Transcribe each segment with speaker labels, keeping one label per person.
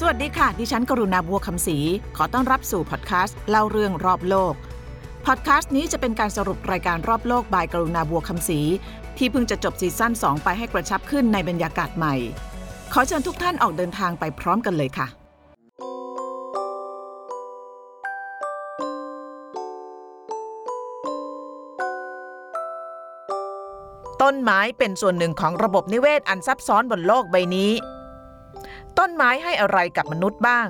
Speaker 1: สวัสดีค่ะ ดิฉันกรุณาบัวคำศรีขอต้อนรับสู่พอดแคสต์เล่าเรื่องรอบโลก พอดแคสต์นี้จะเป็นการสรุปรายการรอบโลก by กรุณาบัวคำศรีที่เพิ่งจะจบซีซั่น2 ไปให้กระชับขึ้นในบรรยากาศใหม่ ขอเชิญทุกท่านออกเดินทางไปพร้อมกันเลยค่ะ ต้นไม้เป็นส่วนหนึ่งของระบบนิเวศอันซับซ้อนบนโลกใบนี้ ต้นไม้ให้อะไรกับมนุษย์บ้าง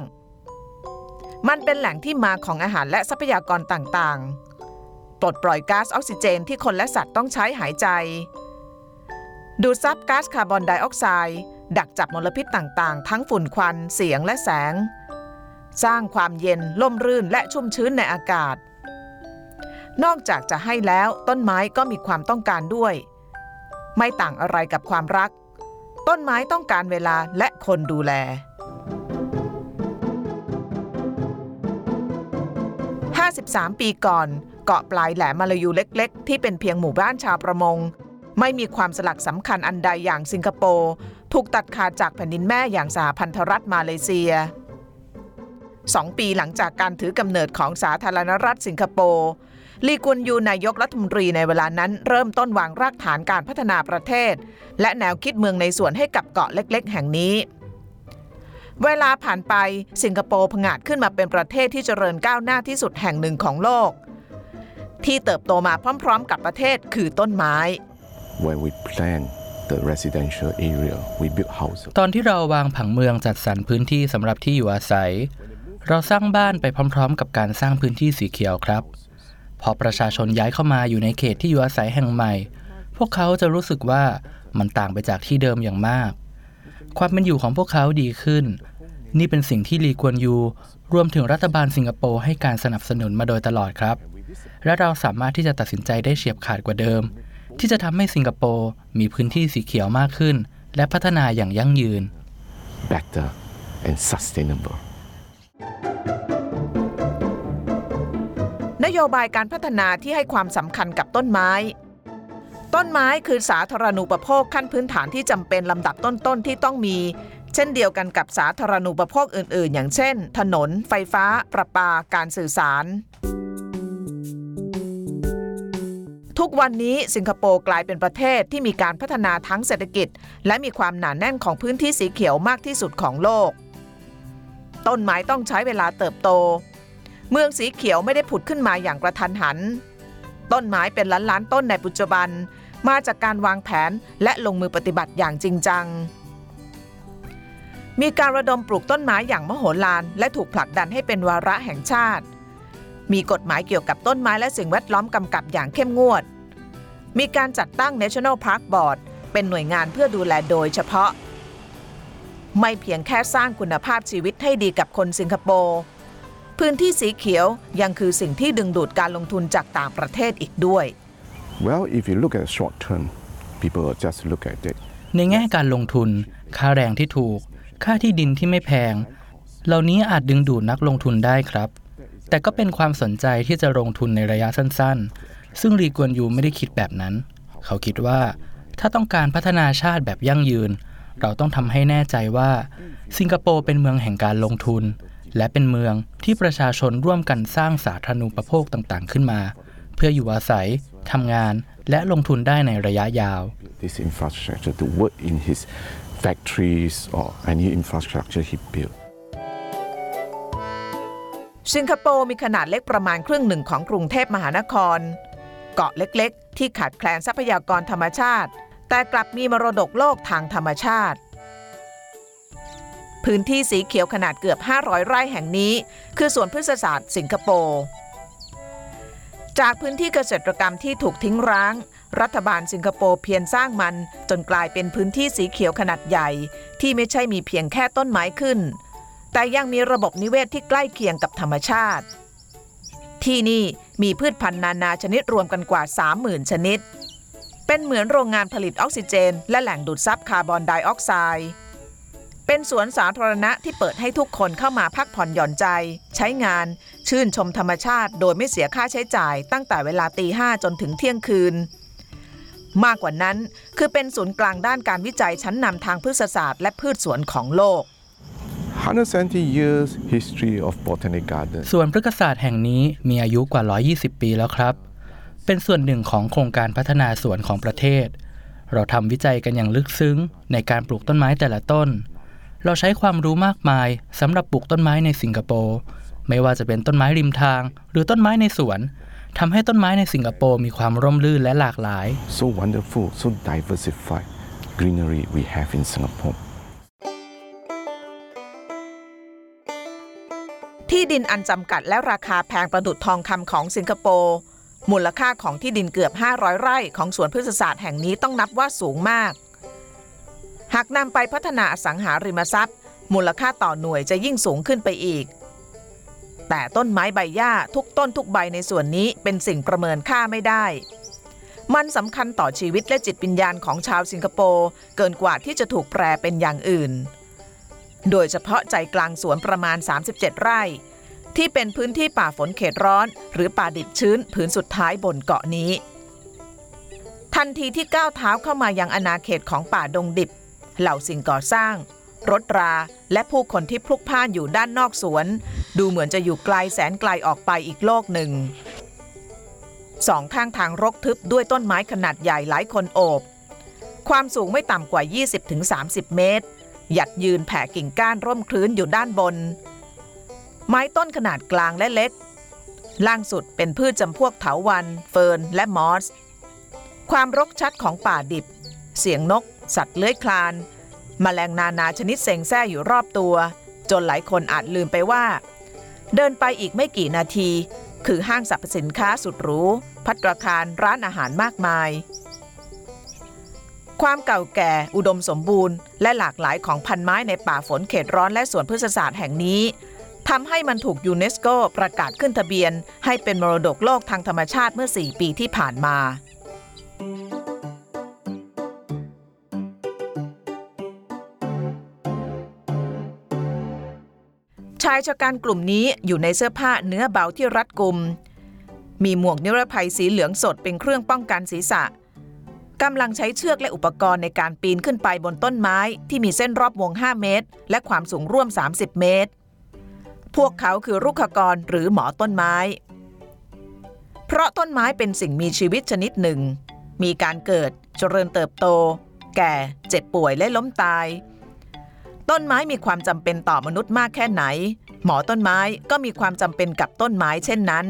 Speaker 1: มันเป็นแหล่งที่มาของอาหารและทรัพยากรต่างๆ ปลดปล่อยก๊าซออกซิเจนที่คนและสัตว์ต้องใช้หายใจ ดูดซับก๊าซคาร์บอนไดออกไซด์ดักจับมลพิษต่างๆ ทั้งฝุ่นควัน เสียงและแสง สร้างความเย็นล่มรื่นและชุ่มชื้นในอากาศ นอกจากจะให้แล้วต้นไม้ก็มีความต้องการด้วย ไม่ต่างอะไรกับความรัก ต้นไม้ต้องการเวลาและคนดูแล 53 ปีก่อน เกาะปลายแหลมมาลายูเล็ก ๆ ที่เป็นเพียงหมู่บ้านชาวประมง ไม่มีความสลักสำคัญอันใดอย่างสิงคโปร์ถูกตัดขาดจากแผ่นดินแม่อย่างสหพันธรัฐมาเลเซียสองปีหลังจากการถือกำเนิดของสาธารณรัฐสิงคโปร์ ลีกวนยูนายกรัฐมนตรีในเวลานั้นเริ่มต้นวางรากฐานการพัฒนาประเทศ และแนวคิดเมืองในส่วนให้กับเกาะเล็ก ๆ แห่งนี้ เวลาผ่านไปสิงคโปร์ผงาดขึ้นมาเป็นประเทศที่เจริญก้าวหน้าที่สุดแห่งหนึ่งของโลก ที่เติบโตมาพร้อม ๆ กับประเทศคือต้นไม้
Speaker 2: when we plan the residential area, we build houses.
Speaker 3: ตอนที่เราวางผังเมืองจัดสรรพื้นที่สำหรับที่อยู่อาศัย เราสร้างบ้านไปพร้อม ๆ กับการสร้างพื้นที่สีเขียวครับ พอประชาชนย้ายเข้ามาอยู่ในเขตที่อยู่อาศัยแห่งใหม่ พวกเขาจะรู้สึกว่ามันต่างไปจากที่เดิมอย่างมาก ความเป็นอยู่ของพวกเขาดีขึ้น นี่เป็นสิ่งที่ลีกวนยูรวมถึงรัฐบาลสิงคโปร์ให้การสนับสนุนมาโดยตลอดครับ และเราสามารถที่จะตัดสินใจได้เฉียบขาดกว่าเดิม ที่จะทำให้สิงคโปร์มีพื้นที่สีเขียวมากขึ้น และพัฒนาอย่างยั่งยืน
Speaker 2: better and sustainable.
Speaker 1: นโยบายการพัฒนาที่ให้ความสำคัญกับต้นไม้ ต้นไม้คือสาธารณูปโภคขั้นพื้นฐานที่จำเป็นลำดับต้นๆที่ต้องมี เช่นเดียวกันกับสาธารณูปโภคอื่น ๆ อย่างเช่น ถนน ไฟฟ้า ประปา การสื่อสาร ทุกวันนี้สิงคโปร์กลายเป็นประเทศที่มีการพัฒนาทั้งเศรษฐกิจ และมีความหนาแน่นของพื้นที่สีเขียวมากที่สุดของโลก ต้นไม้ต้องใช้เวลาเติบโต เมืองสีเขียวไม่ได้ผุดขึ้นมาอย่างกระทันหัน ต้นไม้เป็นล้านล้านต้นในปัจจุบัน มาจากการวางแผนและลงมือปฏิบัติอย่างจริงจัง มีการระดมปลูกต้นไม้อย่างมโหฬารและถูกผลักดันให้เป็นวาระแห่งชาติ มีกฎหมายเกี่ยวกับต้นไม้และสิ่งแวดล้อมกำกับอย่างเข้มงวด มีการจัดตั้ง National Park Board เป็นหน่วยงานเพื่อดูแลโดยเฉพาะ ไม่เพียงแค่สร้างคุณภาพชีวิตให้ดีกับคนสิงคโปร์ พื้นที่สีเขียวยังคือสิ่งที่ดึงดูดการลงทุนจากต่างประเทศอีกด้วย
Speaker 2: Well, if you look at short term, people will just look at it.
Speaker 3: ในแง่การลงทุน ค่าแรงที่ถูก ค่าที่ดินที่ไม่แพง เหล่านี้อาจดึงดูดนักลงทุนได้ครับ แต่ก็เป็นความสนใจที่จะลงทุนในระยะสั้นๆ ซึ่งรีกวนยูไม่ได้คิดแบบนั้น เขาคิดว่า ถ้าต้องการพัฒนาชาติแบบยั่งยืน เราต้องทำให้แน่ใจว่า สิงคโปร์เป็นเมืองแห่งการลงทุน และเป็นเมืองที่ประชาชนร่วมกันสร้างสาธารณูปโภคต่างๆ ขึ้นมา เพื่ออยู่อาศัยทำงานและลงทุนได้ในระยะยาว
Speaker 2: This infrastructure to work in his factories or any infrastructure he built.
Speaker 1: สิงคโปร์มีขนาดเล็กประมาณครึ่งหนึ่งของกรุงเทพมหานคร เกาะเล็กๆ ที่ขาดแคลนทรัพยากรธรรมชาติ แต่กลับมีมรดกโลกทางธรรมชาติ พื้นที่สีเขียวขนาดเกือบ 500 ไร่แห่งนี้ คือสวนพฤกษศาสตร์สิงคโปร์จากพื้นที่เกษตรกรรมที่ถูกทิ้งร้าง รัฐบาลสิงคโปร์เพียรสร้างมันจนกลายเป็นพื้นที่สีเขียวขนาดใหญ่ ที่ไม่ใช่มีเพียงแค่ต้นไม้ขึ้น แต่ยังมีระบบนิเวศที่ใกล้เคียงกับธรรมชาติ ที่นี่มีพืชพันธุ์นานาชนิดรวมกันกว่า 30,000 ชนิด เป็นเหมือนโรงงานผลิตออกซิเจน และแหล่งดูดซับคาร์บอนไดออกไซด์ เป็นสวนสาธารณะที่เปิดให้ทุกคนเข้ามาพักผ่อนหย่อนใจ ใช้งาน ชื่นชมธรรมชาติโดยไม่เสียค่าใช้จ่าย ตั้งแต่เวลาตีห้าจนถึงเที่ยงคืน มากกว่านั้นคือเป็นศูนย์กลางด้านการวิจัยชั้นนำทางพฤกษศาสตร์และพืชสวนของโลก
Speaker 2: 170 years history of Botanic Garden.
Speaker 3: ส่วนพฤกษศาสตร์แห่งนี้มีอายุกว่า 120 ปีแล้วครับ เป็นส่วนหนึ่งของโครงการพัฒนาสวนของประเทศ เราทำวิจัยกันอย่างลึกซึ้งในการปลูกต้นไม้แต่ละต้น เราใช้ความรู้มากมายสำหรับปลูกต้นไม้ในสิงคโปร์ไม่ว่าจะเป็นต้นไม้ริมทาง หรือต้นไม้ในสวนทำให้ต้นไม้ในสิงคโปร์มีความร่มรื่นและหลากหลาย
Speaker 2: So wonderful, so diversified greenery we have in Singapore.
Speaker 1: ที่ดินอันจำกัดและราคาแพงประดุดทองคำของสิงคโปร์มูลค่าของที่ดินเกือบ 500 ไร่ของสวนพฤกษศาสตร์แห่งนี้ต้องนับว่าสูงมาก หากนำไปพัฒนาอสังหาริมทรัพย์ มูลค่าต่อหน่วยจะยิ่งสูงขึ้นไปอีก แต่ต้นไม้ใบหญ้าทุกต้นทุกใบในส่วนนี้เป็นสิ่งประเมินค่าไม่ได้ มันสำคัญต่อชีวิตและจิตวิญญาณของชาวสิงคโปร์เกินกว่าที่จะถูกแปลเป็นอย่างอื่น โดยเฉพาะใจกลางสวนประมาณ 37 ไร่ ที่เป็นพื้นที่ป่าฝนเขตร้อน หรือป่าดิบชื้นผืนสุดท้ายบนเกาะนี้ทันทีที่ก้าวเท้าเข้ามายังอาณาเขตของป่าดงดิบ เหล่าสิ่งก่อสร้าง รถรา และผู้คนที่พลุกพล่านอยู่ด้านนอกสวน ดูเหมือนจะอยู่ไกลแสนไกลออกไปอีกโลกหนึ่งสองข้างทางรกทึบด้วยต้นไม้ขนาดใหญ่หลายคนโอบ ความสูงไม่ต่ำกว่า 20-30 เมตร หยัดยืนแผ่กิ่งก้านร่มคลื้นอยู่ด้านบน ไม้ต้นขนาดกลางและเล็ก ล่างสุดเป็นพืชจำพวกเถาวัน เฟิร์น และมอส ความรกชัดของป่าดิบ เสียงนก สัตว์เลื้อยคลาน แมลงนานาชนิดเซ็งแซ่อยู่รอบตัว จนหลายคนอาจลืมไปว่า เดินไปอีกไม่กี่นาที คือห้างสรรพสินค้าสุดหรู พัตตาคารร้านอาหารมากมาย ความเก่าแก่อุดมสมบูรณ์ และหลากหลายของพันไม้ในป่าฝนเขตร้อนและสวนพฤกษศาสตร์แห่งนี้ทำให้มันถูกยูเนสโกประกาศขึ้นทะเบียน ให้เป็นมรดกโลกทางธรรมชาติเมื่อ 4 ปีที่ผ่านมาายชะกันกลุ่มนี้อยู่ในเสื้อผ้าเนื้อเบาที่รัดกุม มีหมวกนิรภัยสีเหลืองสดเป็นเครื่องป้องกันศีรษะกำลังใช้เชือกและอุปกรณ์ในการปีนขึ้นไปบนต้นไม้ที่มีเส้นรอบวง 5 เมตร และความสูงร่วม 30 เมตร พวกเขาคือรุกขกรหรือหมอต้นไม้ เพราะต้นไม้เป็นสิ่งมีชีวิตชนิดหนึ่ง มีการเกิด เจริญเติบโต แก่ เจ็บป่วยและล้มตาย ต้นไม้มีความจำเป็นต่อมนุษย์มากแค่ไหน หมอต้นไม้ก็มีความจำเป็นกับต้นไม้เช่นนั้น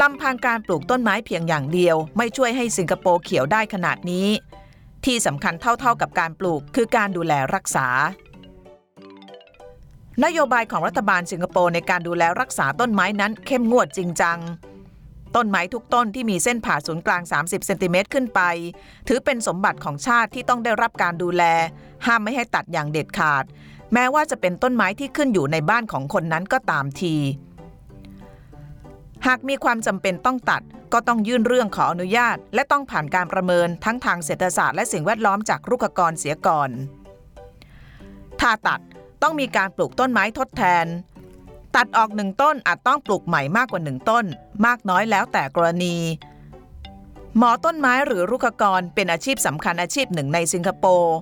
Speaker 1: ลำพังการปลูกต้นไม้เพียงอย่างเดียว ไม่ช่วยให้สิงคโปร์เขียวได้ขนาดนี้ ที่สำคัญเท่าๆกับการปลูกคือการดูแลรักษา นโยบายของรัฐบาลสิงคโปร์ในการดูแลรักษาต้นไม้นั้นเข้มงวดจริงจัง ต้นไม้ทุกต้นที่มีเส้นผ่าศูนย์กลาง 30 เซนติเมตรขึ้นไป ถือเป็นสมบัติของชาติที่ต้องได้รับการดูแล ห้ามไม่ให้ตัดอย่างเด็ดขาด แม้ว่าจะเป็นต้นไม้ที่ขึ้นอยู่ในบ้านของคนนั้นก็ตามที หากมีความจำเป็นต้องตัดก็ต้องยื่นเรื่องขออนุญาต และต้องผ่านการประเมินทั้งทางเศรษฐศาสตร์และสิ่งแวดล้อมจากรุกกรเสียก่อน ถ้าตัดต้องมีการปลูกต้นไม้ทดแทน ตัดออกหนึ่งต้นอาจต้องปลูกใหม่มากกว่าหนึ่งต้น มากน้อยแล้วแต่กรณี หมอต้นไม้หรือรุกขกรเป็นอาชีพสำคัญอาชีพหนึ่งในสิงคโปร์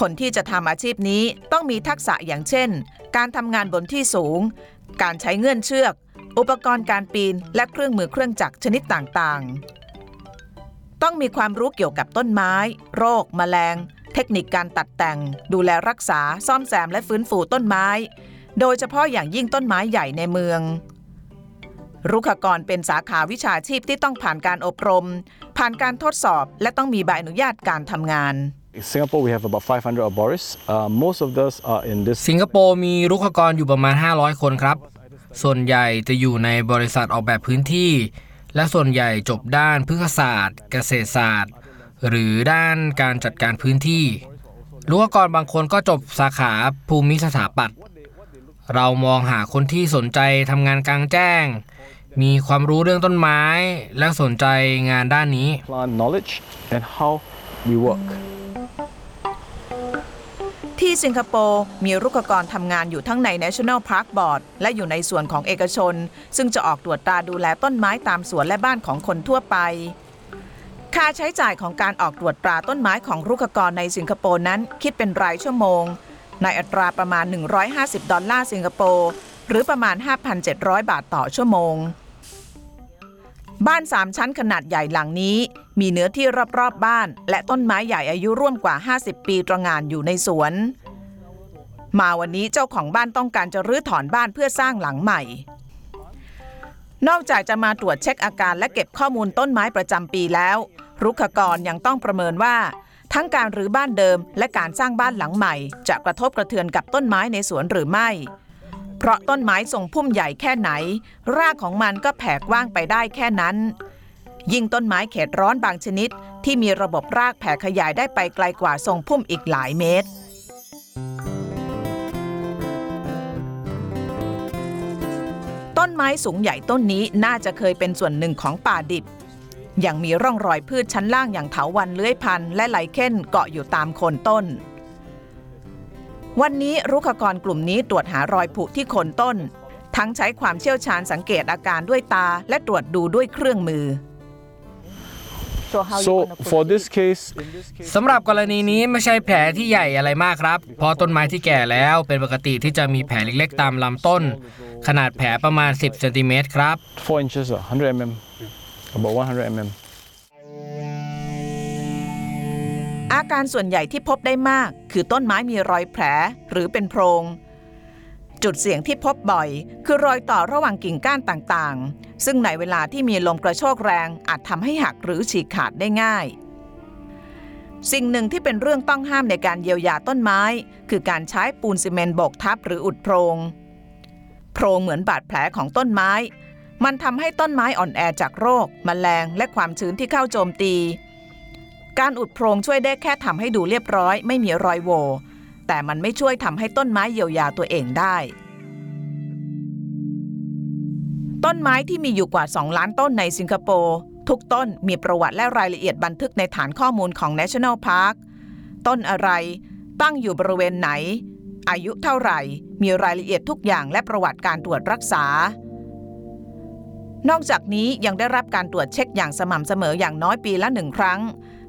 Speaker 1: คนที่จะทำอาชีพนี้ต้องมีทักษะอย่างเช่น การทำงานบนที่สูง การใช้เงื่อนเชือก อุปกรณ์การปีน และเครื่องมือเครื่องจักรชนิดต่างๆ ต้องมีความรู้เกี่ยวกับต้นไม้ โรค แมลง เทคนิคการตัดแต่ง ดูแลรักษา ซ่อมแซมและฟื้นฟูต้นไม้ โดยเฉพาะอย่างยิ่งต้นไม้ใหญ่ในเมือง รุกขกรเป็นสาขาวิชาชีพที่ต้องผ่านการอบรม ผ่านการทดสอบ และต้องมีใบอนุญาตการทำงาน
Speaker 4: In Singapore, we have about 500 arborists. Uh, most of those are in this
Speaker 5: สิงคโปร์มีรุกขกรอยู่ประมาณ 500 คนครับ ส่วนใหญ่จะอยู่ในบริษัทออกแบบพื้นที่ และส่วนใหญ่จบด้านพฤกษศาสตร์ เกษตรศาสตร์ หรือด้านการจัดการพื้นที่ รุกขกรบางคนก็จบสาขาภูมิสถาปัตย์ เรามองหาคนที่สนใจทำงานกลางแจ้ง มีความรู้เรื่องต้นไม้ และสนใจงานด้านนี้
Speaker 4: plant knowledge and how we work.
Speaker 1: ที่สิงคโปร์มีรุกขกรทำงานอยู่ทั้งใน National Park Board และอยู่ในส่วนของเอกชน ซึ่งจะออกตรวจตราดูแลต้นไม้ตามสวนและบ้านของคนทั่วไป ค่าใช้จ่ายของการออกตรวจตราต้นไม้ของรุกขกรในสิงคโปร์นั้นคิดเป็นรายชั่วโมง ในอัตราประมาณ 150 ดอลลาร์สิงคโปร์หรือประมาณ 5,700 บาทต่อชั่วโมง บ้าน3ชั้นขนาดใหญ่หลังนี้ มีเนื้อที่รอบๆบบ้าน และต้นไม้ใหญ่อายุร่วมกว่า 50 ปีตระหงานอยู่ในสวน มาวันนี้เจ้าของบ้านต้องการจะรื้อถอนบ้านเพื่อสร้างหลังใหม่ นอกจากจะมาตรวจเช็คอาการและเก็บข้อมูลต้นไม้ประจำปีแล้ว รุกขกรยังต้องประเมินว่า ทั้งการรื้อบ้านเดิม และการสร้างบ้านหลังใหม่ จะกระทบกระเทือนกับต้นไม้ในสวนหรือไม่ เพราะต้นไม้ทรงพุ่มใหญ่แค่ไหน รากของมันก็แผ่กว้างไปได้แค่นั้น ยิ่งต้นไม้เขตร้อนบางชนิด ที่มีระบบรากแผ่ขยายได้ไปไกลกว่าทรงพุ่มอีกหลายเมตรต้นไม้สูงใหญ่ต้นนี้น่าจะเคยเป็นส่วนหนึ่งของป่าดิบ ยังมีร่องรอยพืชชั้นล่างอย่างเถาวัลย์เลื้อยพันธุ์และไลเคนเกาะอยู่ตามโคนต้น วันนี้รุกขกรกลุ่มนี้ตรวจหารอยผุที่โคนต้น ทั้งใช้ความเชี่ยวชาญสังเกตอาการด้วยตาและตรวจดูด้วยเครื่องมือ
Speaker 4: So for this case,
Speaker 5: สำหรับกรณีนี้ไม่ใช่แผลที่ใหญ่อะไรมากครับเพราะต้นไม้ที่แก่แล้วเป็นปกติที่จะมีแผลเล็กๆ ตามลำต้น ขนาดแผลประมาณ 10เซนติเมตรครับ
Speaker 4: 4 inches, uh, 100 mm, about 100 mm.
Speaker 1: อาการส่วนใหญ่ที่พบได้มาก คือต้นไม้มีรอยแผลหรือเป็นโพรง จุดเสี่ยงที่พบบ่อย คือรอยต่อระหว่างกิ่งก้านต่างๆ ซึ่งในเวลาที่มีลมกระโชกแรงอาจทำให้หักหรือฉีกขาดได้ง่าย สิ่งหนึ่งที่เป็นเรื่องต้องห้ามในการเยียวยาต้นไม้ คือการใช้ปูนซีเมนต์โบกทับหรืออุดโพรง โพรงเหมือนบาดแผลของต้นไม้ มันทำให้ต้นไม้อ่อนแอจากโรคแมลงและความชื้นที่เข้าโจมตี การอุดโพรงช่วยได้แค่ทำให้ดูเรียบร้อย ไม่มีรอยโหวแต่มันไม่ช่วยทำให้ต้นไม้เยียวยาตัวเองได้ ต้นไม้ที่มีอยู่กว่า 2 ล้านต้นในสิงคโปร์ทุกต้นมีประวัติและรายละเอียดบันทึกในฐานข้อมูลของ National Park ต้นอะไร ตั้งอยู่บริเวณไหน อายุเท่าไหร่ มีรายละเอียดทุกอย่างและประวัติการตรวจรักษา นอกจากนี้ยังได้รับการตรวจเช็คอย่างสม่ำเสมออย่างน้อยปีละหนึ่งครั้ง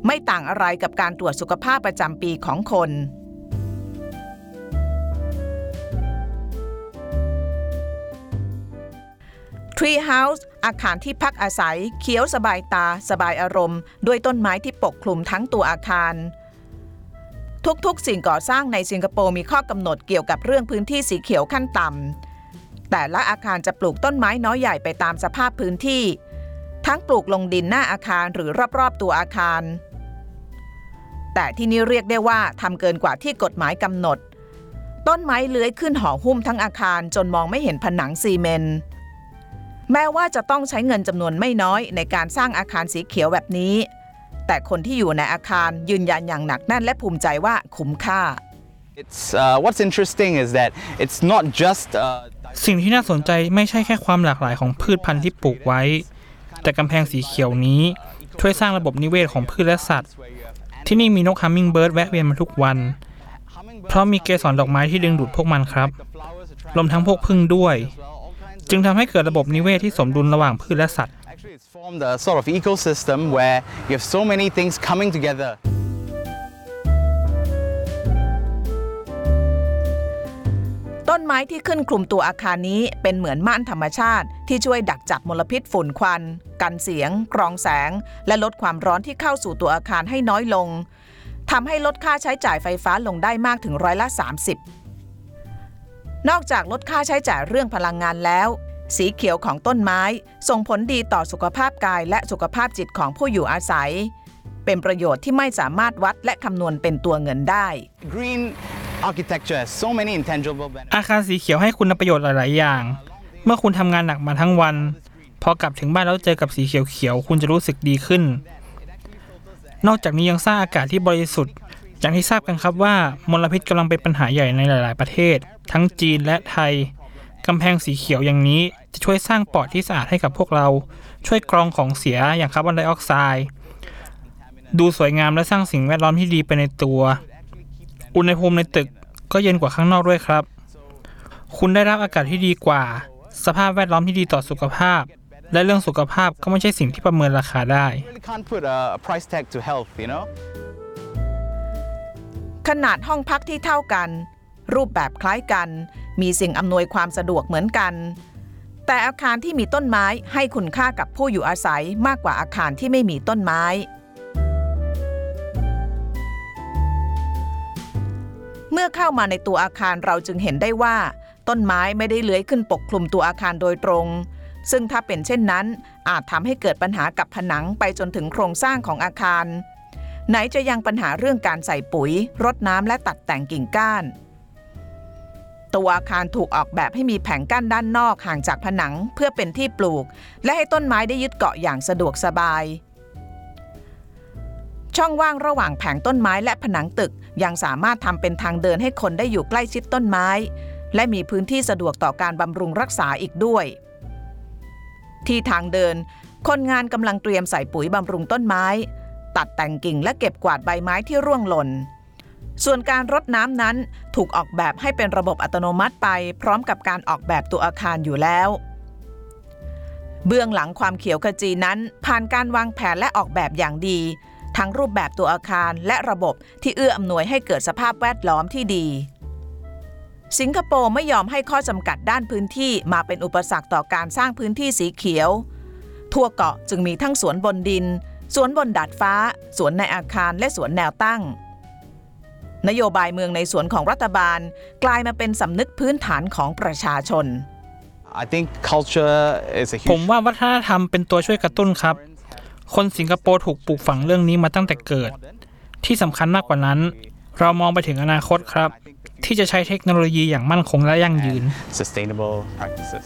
Speaker 1: ไม่ต่างอะไรกับการตรวจสุขภาพประจำปีของคน Tree House อาคารที่พักอาศัย เขียวสบายตา สบายอารมณ์ ด้วยต้นไม้ที่ปกคลุมทั้งตัวอาคาร ทุกๆ สิ่งก่อสร้างในสิงคโปร์มีข้อกำหนดเกี่ยวกับเรื่องพื้นที่สีเขียวขั้นต่ำ แต่ละอาคารจะปลูกต้นไม้น้อยใหญ่ไปตามสภาพพื้นที่ ทั้งปลูกลงดินหน้าอาคารหรือรอบๆตัวอาคาร แต่ที่นี่เรียกได้ว่าทำเกินกว่าที่กฎหมายกำหนด ต้นไม้เลื้อยขึ้นห่อหุ้มทั้งอาคารจนมองไม่เห็นผนังซีเมนต์แม้ว่าจะต้องใช้เงินจำนวนไม่น้อยในการสร้างอาคารสีเขียวแบบนี้ แต่คนที่อยู่ในอาคารยืนยันอย่างหนักแน่นและภูมิใจว่าคุ้มค่า
Speaker 6: It's uh, what's interesting is that it's not just uh,
Speaker 7: สิ่งที่น่าสนใจไม่ใช่แค่ความหลากหลายของพืชพันธุ์ที่ปลูกไว้ แต่กำแพงสีเขียวนี้ช่วยสร้างระบบนิเวศของพืชและสัตว์ ที่นี่มีนกฮัมมิงเบิร์ดแวะเวียนมาทุกวัน เพราะมีเกสรดอกไม้ที่ดึงดูดพวกมันครับรวมทั้งพวกพึ่งด้วย จึงทำให้เกิดระบบนิเวศที่สมดุลระหว่างพืชและสัตว์
Speaker 6: actually it's formed a sort of ecosystem where you have so many things coming together.
Speaker 1: ต้นไม้ที่ขึ้นคลุมตัวอาคารนี้เป็นเหมือนม่านธรรมชาติ ที่ช่วยดักจับมลพิษฝุ่นควัน กันเสียง กรองแสง และลดความร้อนที่เข้าสู่ตัวอาคารให้น้อยลงทำให้ลดค่าใช้จ่ายไฟฟ้าลงได้มากถึงร้อยละ 30 นอกจากลดค่าใช้จ่ายเรื่องพลังงานแล้ว สีเขียวของต้นไม้ ส่งผลดีต่อสุขภาพกายและสุขภาพจิตของผู้อยู่อาศัย เป็นประโยชน์ที่ไม่สามารถวัดและคำนวณเป็นตัวเงินได้
Speaker 6: Green architecture has so many intangible benefits.
Speaker 7: อาคารสีเขียวให้คุณประโยชน์หลาย ๆ อย่าง เมื่อคุณทำงานหนักมาทั้งวัน พอกลับถึงบ้านแล้วเจอกับสีเขียว ๆ คุณจะรู้สึกดีขึ้น นอกจากนี้ยังสร้างอากาศที่บริสุทธิ์ อย่างที่ทราบกันครับว่ามลพิษกำลังเป็นปัญหาใหญ่ในหลาย ๆ ประเทศ ทั้งจีนและไทยกำแพงสีเขียวอย่างนี้จะช่วยสร้างปอดที่สะอาดให้กับพวกเรา ช่วยกรองของเสียอย่างคาร์บอนไดออกไซด์ ดูสวยงามและสร้างสิ่งแวดล้อมที่ดีไปในตัว อุณหภูมิในตึกก็เย็นกว่าข้างนอกด้วยครับ คุณได้รับอากาศที่ดีกว่า สภาพแวดล้อมที่ดีต่อสุขภาพ และเรื่องสุขภาพก็ไม่ใช่สิ่งที่ประเมินราคาได้
Speaker 6: really can't put a, a price tag to health, you know?
Speaker 1: ขนาดห้องพักที่เท่ากัน รูปแบบคล้ายกัน มีสิ่งอำนวยความสะดวกเหมือนกัน แต่อาคารที่มีต้นไม้ให้คุณค่ากับผู้อยู่อาศัยมากกว่าอาคารที่ไม่มีต้นไม้ มื่อเข้ามาในตัวอาคารเราจึงเห็นได้ว่า ต้นไม้ไม่ได้เลื้อยขึ้นปกคลุมตัวอาคารโดยตรง ซึ่งถ้าเป็นเช่นนั้น อาจทำให้เกิดปัญหากับผนังไปจนถึงโครงสร้างของอาคาร ไหนจะยังปัญหาเรื่องการใส่ปุ๋ย รดน้ำและตัดแต่งกิ่งก้าน ตัวอาคารถูกออกแบบให้มีแผงกั้นด้านนอกห่างจากผนังเพื่อเป็นที่ปลูก และให้ต้นไม้ได้ยึดเกาะอย่างสะดวกสบาย ช่องว่างระหว่างแผงต้นไม้และผนังตึก ยังสามารถทำเป็นทางเดินให้คนได้อยู่ใกล้ชิดต้นไม้ และมีพื้นที่สะดวกต่อการบำรุงรักษาอีกด้วย ที่ทางเดิน คนงานกำลังเตรียมใส่ปุ๋ยบำรุงต้นไม้ ตัดแต่งกิ่งและเก็บกวาดใบไม้ที่ร่วงหล่นส่วนการรดน้ำนั้นถูกออกแบบให้เป็นระบบอัตโนมัติไป พร้อมกับการออกแบบตัวอาคารอยู่แล้ว เบื้องหลังความเขียวขจีนั้นผ่านการวางแผนและออกแบบอย่างดี ทั้งรูปแบบตัวอาคารและระบบที่เอื้ออำนวยให้เกิดสภาพแวดล้อมที่ดี สิงคโปร์ไม่ยอมให้ข้อจำกัดด้านพื้นที่มาเป็นอุปสรรคต่อการสร้างพื้นที่สีเขียว ทั่วเกาะจึงมีทั้งสวนบนดิน สวนบนดาดฟ้า สวนในอาคารและสวนแนวตั้ง นโยบายเมืองในสวนของรัฐบาล กลายมาเป็นสำนึกพื้นฐานของประชาชน
Speaker 6: I think culture is a
Speaker 7: ผม
Speaker 6: huge
Speaker 7: ว่าวัฒนธรรมเป็นตัวช่วยกระตุ้นครับ คนสิงคโปร์ถูกปลูกฝังเรื่องนี้มาตั้งแต่เกิด ที่สำคัญมากกว่านั้น เรามองไปถึงอนาคตครับ ที่จะใช้เทคโนโลยีอย่างมั่นคงและยั่งยืน
Speaker 6: sustainable practices.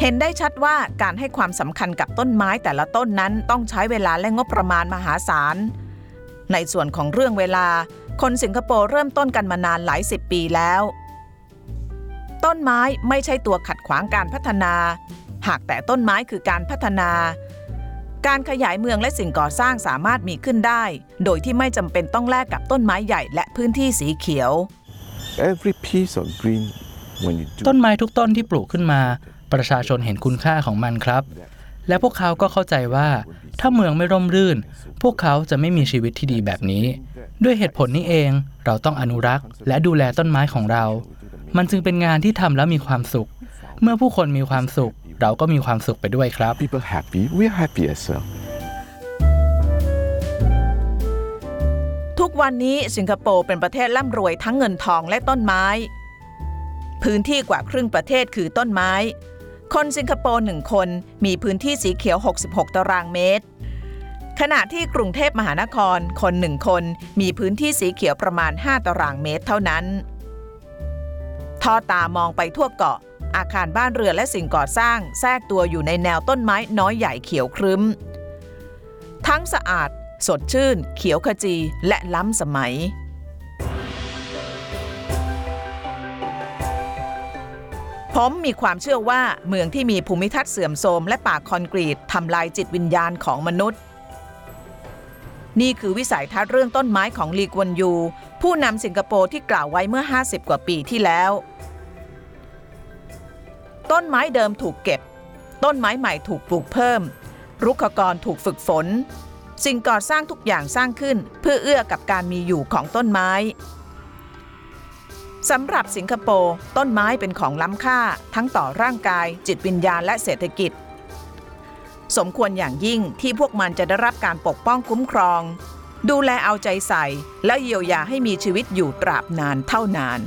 Speaker 1: เห็นได้ชัดว่าการให้ความสำคัญกับต้นไม้แต่ละต้นนั้นต้องใช้เวลาและงบประมาณมหาศาล ในส่วนของเรื่องเวลา คนสิงคโปร์เริ่มต้นกันมานานหลายสิบปีแล้ว ต้นไม้ไม่ใช่ตัวขัดขวางการพัฒนา หากแต่ต้นไม้คือการพัฒนา การขยายเมืองและสิ่งก่อสร้างสามารถมีขึ้นได้ โดยที่ไม่จำเป็นต้องแลกกับต้นไม้ใหญ่และพื้นที่สีเขียว
Speaker 2: Every piece of green, when you do
Speaker 3: ต้นไม้ทุกต้นที่ปลูกขึ้นมา ประชาชนเห็นคุณค่าของมันครับ และพวกเขาก็เข้าใจว่า ถ้าเมืองไม่ร่มรื่น พวกเขาจะไม่มีชีวิตที่ดีแบบนี้ ด้วยเหตุผลนี้เองเราต้องอนุรักษ์ และดูแลต้นไม้ของเรา มันจึงเป็นงานที่ทำแล้วมีความสุข เมื่อผู้คนมีความสุข เราก็มีความสุขไปด้วยครับ
Speaker 2: people happy, we're happy as well.
Speaker 1: ทุกวันนี้สิงคโปร์เป็นประเทศร่ำรวยทั้งเงินทองและต้นไม้ พื้นที่กว่าครึ่งประเทศคือต้นไม้ คนสิงคโปร์หนึ่งคนมีพื้นที่สีเขียว 66 ตารางเมตร ขณะที่กรุงเทพมหานครคนหนึ่งคนมีพื้นที่สีเขียวประมาณ 5 ตารางเมตรเท่านั้น ทอตามองไปทั่วเกาะ อาคารบ้านเรือนและสิ่งก่อสร้าง แทรกตัวอยู่ในแนวต้นไม้น้อยใหญ่เขียวครึ้ม ทั้งสะอาด สดชื่น เขียวขจีและล้ำสมัย ผมมีความเชื่อว่าเมืองที่มีภูมิทัศน์เสื่อมโทรมและป่าคอนกรีตทำลายจิตวิญญาณของมนุษย์นี่คือวิสัยทัศน์เรื่องต้นไม้ของลีกวนยู ผู้นำสิงคโปร์ที่กล่าวไว้เมื่อ 50 กว่าปีที่แล้ว ต้นไม้เดิมถูกเก็บ ต้นไม้ใหม่ถูกปลูกเพิ่ม รุกขกรถูกฝึกฝน สิ่งก่อสร้างทุกอย่างสร้างขึ้นเพื่อเอื้อกับการมีอยู่ของต้นไม้สำหรับสิงคโปร์ต้นไม้เป็นของล้ำค่า ทั้งต่อร่างกาย จิตวิญญาณและเศรษฐกิจ สมควรอย่างยิ่งที่พวกมันจะได้รับการปกป้องคุ้มครอง ดูแลเอาใจใส่ และเยียวยาให้มีชีวิตอยู่ตราบนานเท่านาน